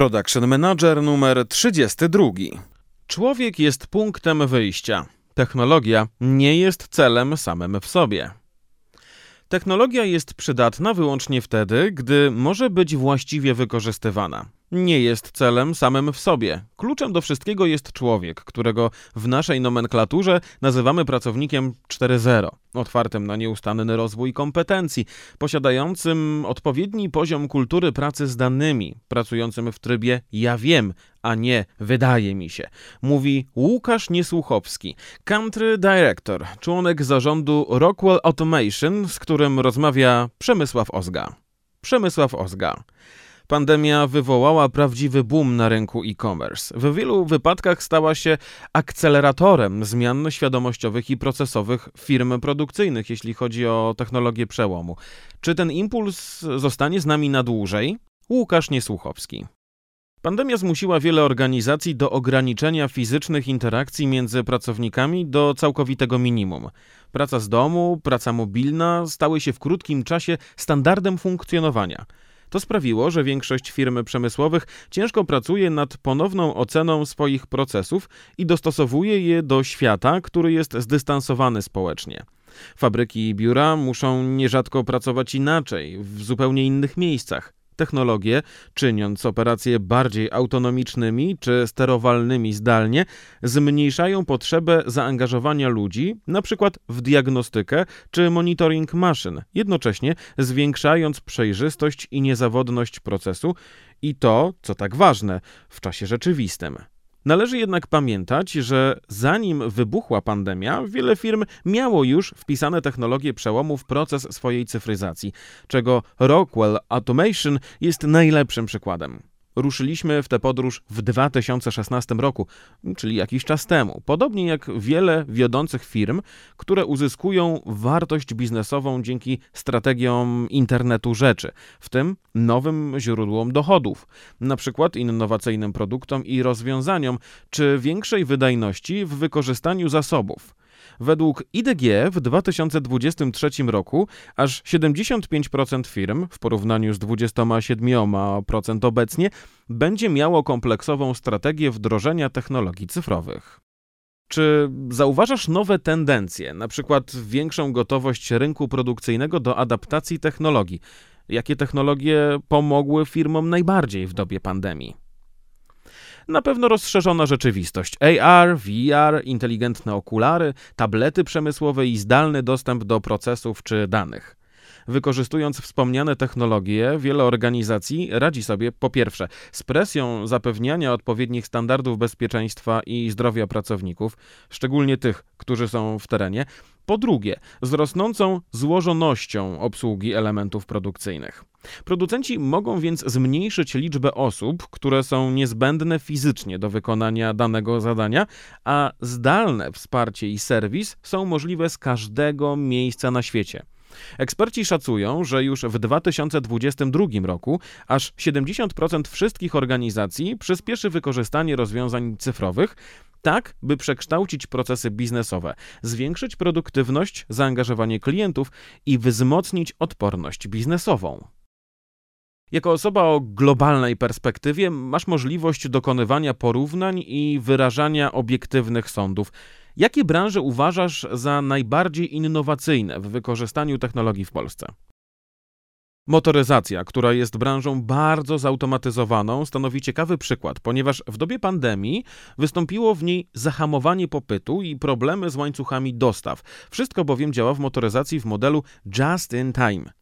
Production Manager numer 32. Człowiek jest punktem wyjścia. Technologia nie jest celem samym w sobie. Technologia jest przydatna wyłącznie wtedy, gdy może być właściwie wykorzystywana nie jest celem samym w sobie. Kluczem do wszystkiego jest człowiek, którego w naszej nomenklaturze nazywamy pracownikiem 4.0, otwartym na nieustanny rozwój kompetencji, posiadającym odpowiedni poziom kultury pracy z danymi, pracującym w trybie ja wiem, a nie wydaje mi się. Mówi Łukasz Niesłuchowski, country director, członek zarządu Rockwell Automation, z którym rozmawia Przemysław Ozga. Przemysław Ozga. Pandemia wywołała prawdziwy boom na rynku e-commerce. W wielu wypadkach stała się akceleratorem zmian świadomościowych i procesowych firm produkcyjnych, jeśli chodzi o technologię przełomu. Czy ten impuls zostanie z nami na dłużej? Łukasz Niesłuchowski. Pandemia zmusiła wiele organizacji do ograniczenia fizycznych interakcji między pracownikami do całkowitego minimum. Praca z domu, praca mobilna stały się w krótkim czasie standardem funkcjonowania. To sprawiło, że większość firm przemysłowych ciężko pracuje nad ponowną oceną swoich procesów i dostosowuje je do świata, który jest zdystansowany społecznie. Fabryki i biura muszą nierzadko pracować inaczej, w zupełnie innych miejscach technologie, czyniąc operacje bardziej autonomicznymi czy sterowalnymi zdalnie, zmniejszają potrzebę zaangażowania ludzi, np. w diagnostykę czy monitoring maszyn, jednocześnie zwiększając przejrzystość i niezawodność procesu i to, co tak ważne, w czasie rzeczywistym. Należy jednak pamiętać, że zanim wybuchła pandemia, wiele firm miało już wpisane technologie przełomu w proces swojej cyfryzacji, czego Rockwell Automation jest najlepszym przykładem. Ruszyliśmy w tę podróż w 2016 roku, czyli jakiś czas temu. Podobnie jak wiele wiodących firm, które uzyskują wartość biznesową dzięki strategiom internetu rzeczy, w tym nowym źródłom dochodów, na przykład innowacyjnym produktom i rozwiązaniom, czy większej wydajności w wykorzystaniu zasobów. Według IDG w 2023 roku aż 75% firm, w porównaniu z 27% obecnie, będzie miało kompleksową strategię wdrożenia technologii cyfrowych. Czy zauważasz nowe tendencje, na przykład większą gotowość rynku produkcyjnego do adaptacji technologii? Jakie technologie pomogły firmom najbardziej w dobie pandemii? Na pewno rozszerzona rzeczywistość. AR, VR, inteligentne okulary, tablety przemysłowe i zdalny dostęp do procesów czy danych. Wykorzystując wspomniane technologie, wiele organizacji radzi sobie po pierwsze z presją zapewniania odpowiednich standardów bezpieczeństwa i zdrowia pracowników, szczególnie tych, którzy są w terenie, po drugie z rosnącą złożonością obsługi elementów produkcyjnych. Producenci mogą więc zmniejszyć liczbę osób, które są niezbędne fizycznie do wykonania danego zadania, a zdalne wsparcie i serwis są możliwe z każdego miejsca na świecie. Eksperci szacują, że już w 2022 roku aż 70% wszystkich organizacji przyspieszy wykorzystanie rozwiązań cyfrowych, tak by przekształcić procesy biznesowe, zwiększyć produktywność, zaangażowanie klientów i wzmocnić odporność biznesową. Jako osoba o globalnej perspektywie masz możliwość dokonywania porównań i wyrażania obiektywnych sądów. Jakie branże uważasz za najbardziej innowacyjne w wykorzystaniu technologii w Polsce? Motoryzacja, która jest branżą bardzo zautomatyzowaną, stanowi ciekawy przykład, ponieważ w dobie pandemii wystąpiło w niej zahamowanie popytu i problemy z łańcuchami dostaw. Wszystko bowiem działa w motoryzacji w modelu just in time.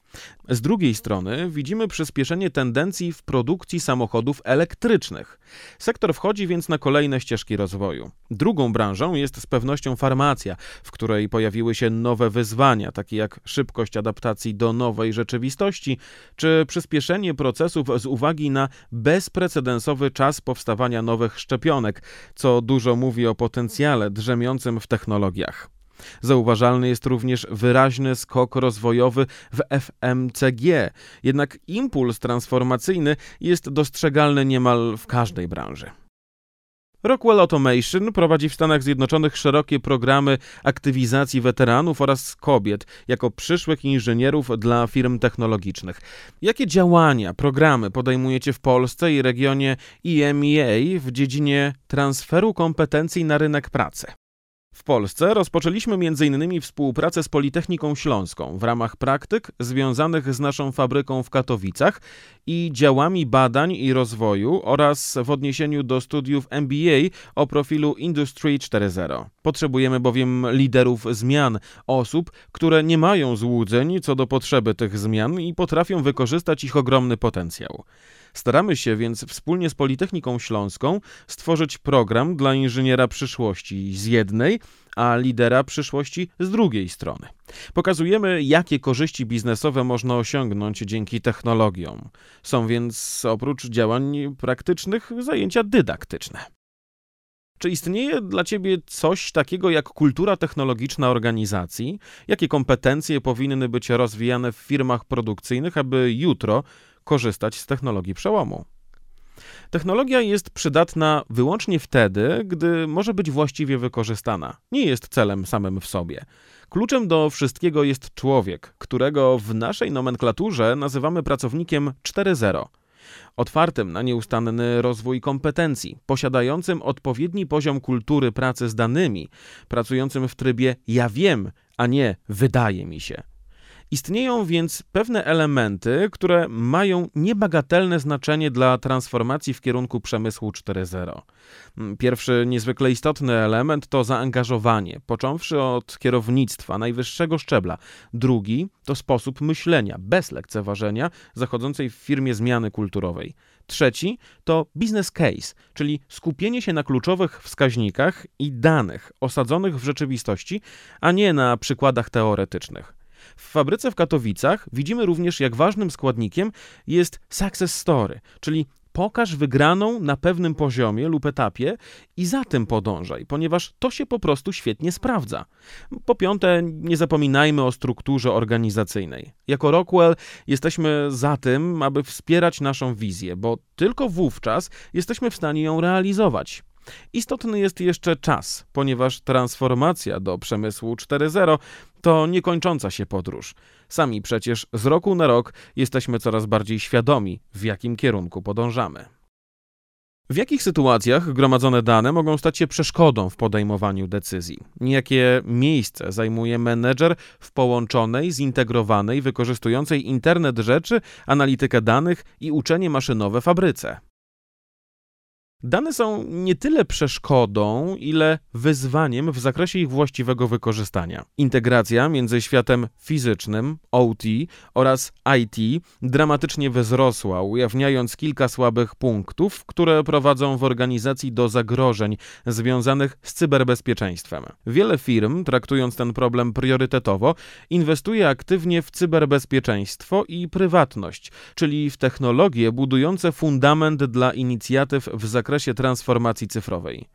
Z drugiej strony widzimy przyspieszenie tendencji w produkcji samochodów elektrycznych. Sektor wchodzi więc na kolejne ścieżki rozwoju. Drugą branżą jest z pewnością farmacja, w której pojawiły się nowe wyzwania, takie jak szybkość adaptacji do nowej rzeczywistości, czy przyspieszenie procesów z uwagi na bezprecedensowy czas powstawania nowych szczepionek, co dużo mówi o potencjale drzemiącym w technologiach. Zauważalny jest również wyraźny skok rozwojowy w FMCG, jednak impuls transformacyjny jest dostrzegalny niemal w każdej branży. Rockwell Automation prowadzi w Stanach Zjednoczonych szerokie programy aktywizacji weteranów oraz kobiet jako przyszłych inżynierów dla firm technologicznych. Jakie działania, programy podejmujecie w Polsce i regionie EMEA w dziedzinie transferu kompetencji na rynek pracy? W Polsce rozpoczęliśmy m.in. współpracę z Politechniką Śląską w ramach praktyk związanych z naszą fabryką w Katowicach i działami badań i rozwoju oraz w odniesieniu do studiów MBA o profilu Industry 4.0. Potrzebujemy bowiem liderów zmian, osób, które nie mają złudzeń co do potrzeby tych zmian i potrafią wykorzystać ich ogromny potencjał. Staramy się więc wspólnie z Politechniką Śląską stworzyć program dla inżyniera przyszłości z jednej, a lidera przyszłości z drugiej strony. Pokazujemy, jakie korzyści biznesowe można osiągnąć dzięki technologiom. Są więc oprócz działań praktycznych zajęcia dydaktyczne. Czy istnieje dla Ciebie coś takiego jak kultura technologiczna organizacji? Jakie kompetencje powinny być rozwijane w firmach produkcyjnych, aby jutro korzystać z technologii przełomu. Technologia jest przydatna wyłącznie wtedy, gdy może być właściwie wykorzystana. Nie jest celem samym w sobie. Kluczem do wszystkiego jest człowiek, którego w naszej nomenklaturze nazywamy pracownikiem 4.0 otwartym na nieustanny rozwój kompetencji, posiadającym odpowiedni poziom kultury pracy z danymi, pracującym w trybie ja wiem, a nie wydaje mi się. Istnieją więc pewne elementy, które mają niebagatelne znaczenie dla transformacji w kierunku przemysłu 4.0. Mm, pierwszy niezwykle istotny element to zaangażowanie, począwszy od kierownictwa najwyższego szczebla. Drugi to sposób myślenia, bez lekceważenia zachodzącej w firmie zmiany kulturowej. Trzeci to business case, czyli skupienie się na kluczowych wskaźnikach i danych osadzonych w rzeczywistości, a nie na przykładach teoretycznych. W fabryce w Katowicach widzimy również, jak ważnym składnikiem jest success story, czyli pokaż wygraną na pewnym poziomie lub etapie i za tym podążaj, ponieważ to się po prostu świetnie sprawdza. Po piąte, nie zapominajmy o strukturze organizacyjnej. Jako Rockwell jesteśmy za tym, aby wspierać naszą wizję, bo tylko wówczas jesteśmy w stanie ją realizować. Istotny jest jeszcze czas, ponieważ transformacja do przemysłu 4.0 to niekończąca się podróż. Sami przecież z roku na rok jesteśmy coraz bardziej świadomi, w jakim kierunku podążamy. W jakich sytuacjach gromadzone dane mogą stać się przeszkodą w podejmowaniu decyzji? Jakie miejsce zajmuje menedżer w połączonej, zintegrowanej, wykorzystującej internet rzeczy, analitykę danych i uczenie maszynowe fabryce? Dane są nie tyle przeszkodą, ile wyzwaniem w zakresie ich właściwego wykorzystania. Integracja między światem fizycznym, OT oraz IT dramatycznie wzrosła, ujawniając kilka słabych punktów, które prowadzą w organizacji do zagrożeń związanych z cyberbezpieczeństwem. Wiele firm, traktując ten problem priorytetowo, inwestuje aktywnie w cyberbezpieczeństwo i prywatność, czyli w technologie budujące fundament dla inicjatyw w zakresie zakresie transformacji cyfrowej.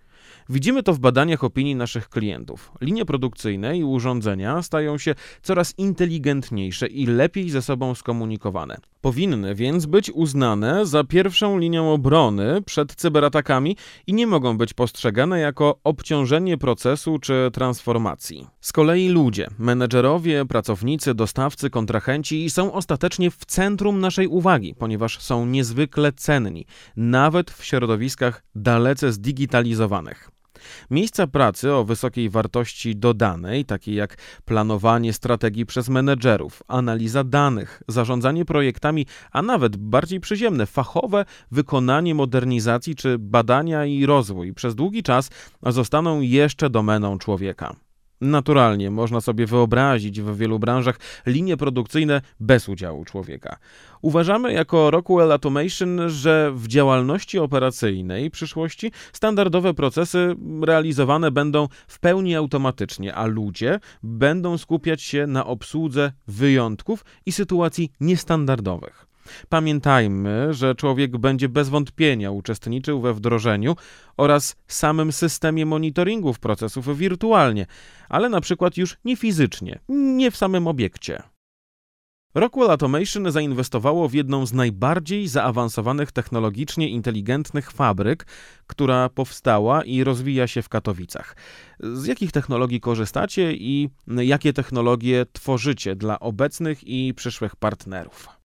Widzimy to w badaniach opinii naszych klientów. Linie produkcyjne i urządzenia stają się coraz inteligentniejsze i lepiej ze sobą skomunikowane. Powinny więc być uznane za pierwszą linię obrony przed cyberatakami i nie mogą być postrzegane jako obciążenie procesu czy transformacji. Z kolei ludzie, menedżerowie, pracownicy, dostawcy, kontrahenci są ostatecznie w centrum naszej uwagi, ponieważ są niezwykle cenni, nawet w środowiskach dalece zdigitalizowanych. Miejsca pracy o wysokiej wartości dodanej, takie jak planowanie strategii przez menedżerów, analiza danych, zarządzanie projektami, a nawet bardziej przyziemne, fachowe wykonanie modernizacji czy badania i rozwój przez długi czas zostaną jeszcze domeną człowieka. Naturalnie można sobie wyobrazić w wielu branżach linie produkcyjne bez udziału człowieka. Uważamy jako Rockwell Automation, że w działalności operacyjnej przyszłości standardowe procesy realizowane będą w pełni automatycznie, a ludzie będą skupiać się na obsłudze wyjątków i sytuacji niestandardowych. Pamiętajmy, że człowiek będzie bez wątpienia uczestniczył we wdrożeniu oraz samym systemie monitoringów procesów wirtualnie, ale na przykład już nie fizycznie, nie w samym obiekcie. Rockwell Automation zainwestowało w jedną z najbardziej zaawansowanych technologicznie inteligentnych fabryk, która powstała i rozwija się w Katowicach. Z jakich technologii korzystacie i jakie technologie tworzycie dla obecnych i przyszłych partnerów?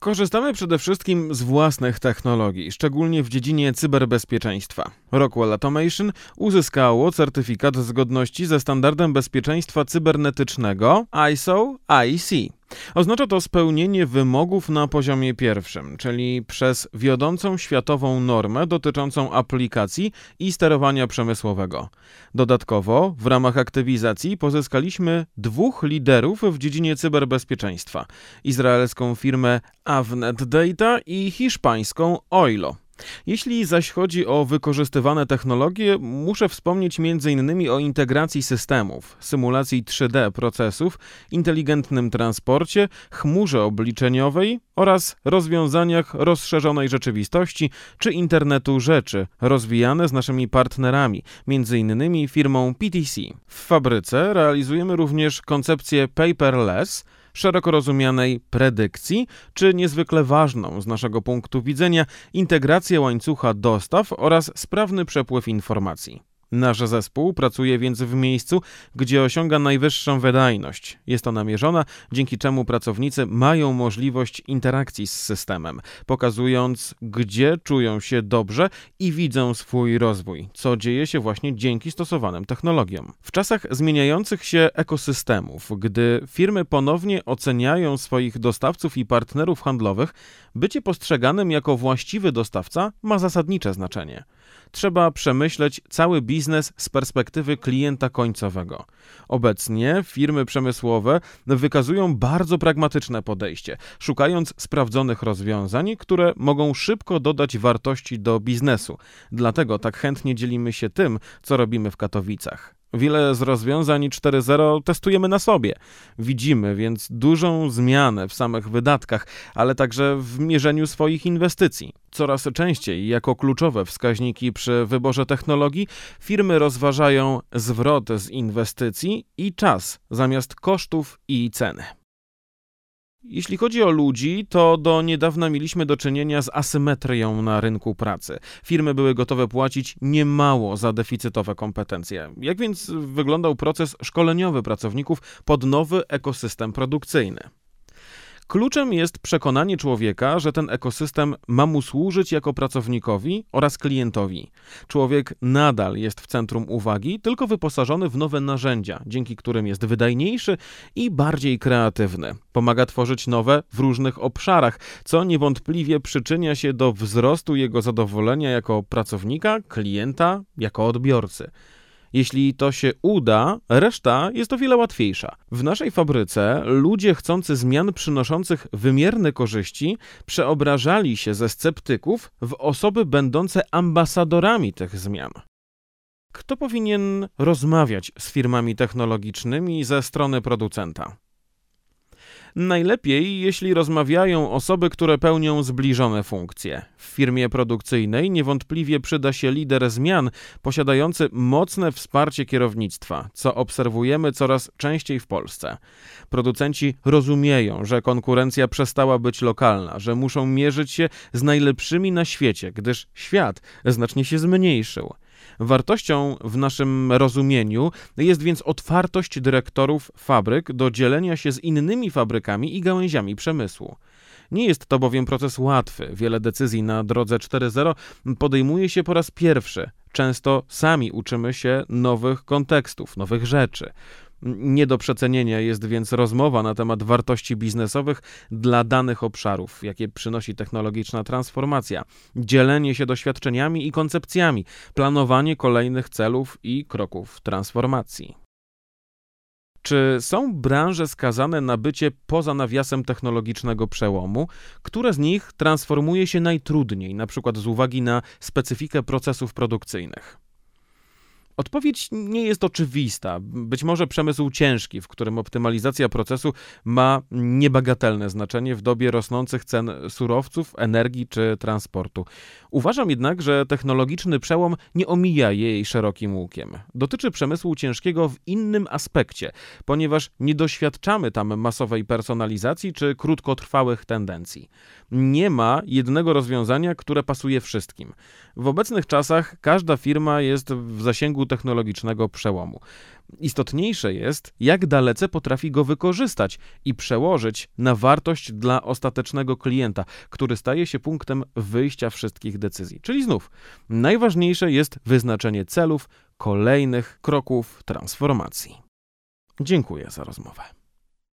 Korzystamy przede wszystkim z własnych technologii, szczególnie w dziedzinie cyberbezpieczeństwa. Rockwell Automation uzyskało certyfikat zgodności ze standardem bezpieczeństwa cybernetycznego ISO IEC. Oznacza to spełnienie wymogów na poziomie pierwszym, czyli przez wiodącą światową normę dotyczącą aplikacji i sterowania przemysłowego. Dodatkowo, w ramach aktywizacji pozyskaliśmy dwóch liderów w dziedzinie cyberbezpieczeństwa: izraelską firmę Avnet Data i hiszpańską Oilo. Jeśli zaś chodzi o wykorzystywane technologie, muszę wspomnieć m.in. o integracji systemów, symulacji 3D procesów, inteligentnym transporcie, chmurze obliczeniowej oraz rozwiązaniach rozszerzonej rzeczywistości czy internetu rzeczy, rozwijane z naszymi partnerami, m.in. firmą PTC. W fabryce realizujemy również koncepcję paperless, szeroko rozumianej predykcji, czy niezwykle ważną z naszego punktu widzenia integrację łańcucha dostaw oraz sprawny przepływ informacji. Nasz zespół pracuje więc w miejscu, gdzie osiąga najwyższą wydajność. Jest ona mierzona, dzięki czemu pracownicy mają możliwość interakcji z systemem, pokazując, gdzie czują się dobrze i widzą swój rozwój, co dzieje się właśnie dzięki stosowanym technologiom. W czasach zmieniających się ekosystemów, gdy firmy ponownie oceniają swoich dostawców i partnerów handlowych, bycie postrzeganym jako właściwy dostawca ma zasadnicze znaczenie trzeba przemyśleć cały biznes z perspektywy klienta końcowego. Obecnie firmy przemysłowe wykazują bardzo pragmatyczne podejście, szukając sprawdzonych rozwiązań, które mogą szybko dodać wartości do biznesu. Dlatego tak chętnie dzielimy się tym, co robimy w Katowicach. Wiele z rozwiązań 4.0 testujemy na sobie. Widzimy więc dużą zmianę w samych wydatkach, ale także w mierzeniu swoich inwestycji. Coraz częściej, jako kluczowe wskaźniki przy wyborze technologii, firmy rozważają zwrot z inwestycji i czas zamiast kosztów i ceny. Jeśli chodzi o ludzi, to do niedawna mieliśmy do czynienia z asymetrią na rynku pracy. Firmy były gotowe płacić niemało za deficytowe kompetencje. Jak więc wyglądał proces szkoleniowy pracowników pod nowy ekosystem produkcyjny? Kluczem jest przekonanie człowieka, że ten ekosystem ma mu służyć jako pracownikowi oraz klientowi. Człowiek nadal jest w centrum uwagi, tylko wyposażony w nowe narzędzia, dzięki którym jest wydajniejszy i bardziej kreatywny. Pomaga tworzyć nowe w różnych obszarach, co niewątpliwie przyczynia się do wzrostu jego zadowolenia jako pracownika, klienta, jako odbiorcy. Jeśli to się uda, reszta jest o wiele łatwiejsza. W naszej fabryce ludzie chcący zmian przynoszących wymierne korzyści przeobrażali się ze sceptyków w osoby będące ambasadorami tych zmian. Kto powinien rozmawiać z firmami technologicznymi ze strony producenta? Najlepiej, jeśli rozmawiają osoby, które pełnią zbliżone funkcje. W firmie produkcyjnej niewątpliwie przyda się lider zmian, posiadający mocne wsparcie kierownictwa, co obserwujemy coraz częściej w Polsce. Producenci rozumieją, że konkurencja przestała być lokalna, że muszą mierzyć się z najlepszymi na świecie, gdyż świat znacznie się zmniejszył. Wartością w naszym rozumieniu jest więc otwartość dyrektorów fabryk do dzielenia się z innymi fabrykami i gałęziami przemysłu. Nie jest to bowiem proces łatwy. Wiele decyzji na drodze 4.0 podejmuje się po raz pierwszy. Często sami uczymy się nowych kontekstów, nowych rzeczy. Nie do przecenienia jest więc rozmowa na temat wartości biznesowych dla danych obszarów, jakie przynosi technologiczna transformacja, dzielenie się doświadczeniami i koncepcjami, planowanie kolejnych celów i kroków transformacji. Czy są branże skazane na bycie poza nawiasem technologicznego przełomu? Które z nich transformuje się najtrudniej, na przykład z uwagi na specyfikę procesów produkcyjnych? Odpowiedź nie jest oczywista. Być może przemysł ciężki, w którym optymalizacja procesu ma niebagatelne znaczenie w dobie rosnących cen surowców, energii czy transportu. Uważam jednak, że technologiczny przełom nie omija jej szerokim łukiem. Dotyczy przemysłu ciężkiego w innym aspekcie, ponieważ nie doświadczamy tam masowej personalizacji czy krótkotrwałych tendencji. Nie ma jednego rozwiązania, które pasuje wszystkim. W obecnych czasach każda firma jest w zasięgu technologicznego przełomu. Istotniejsze jest, jak dalece potrafi go wykorzystać i przełożyć na wartość dla ostatecznego klienta, który staje się punktem wyjścia wszystkich decyzji. Czyli znów, najważniejsze jest wyznaczenie celów, kolejnych kroków transformacji. Dziękuję za rozmowę.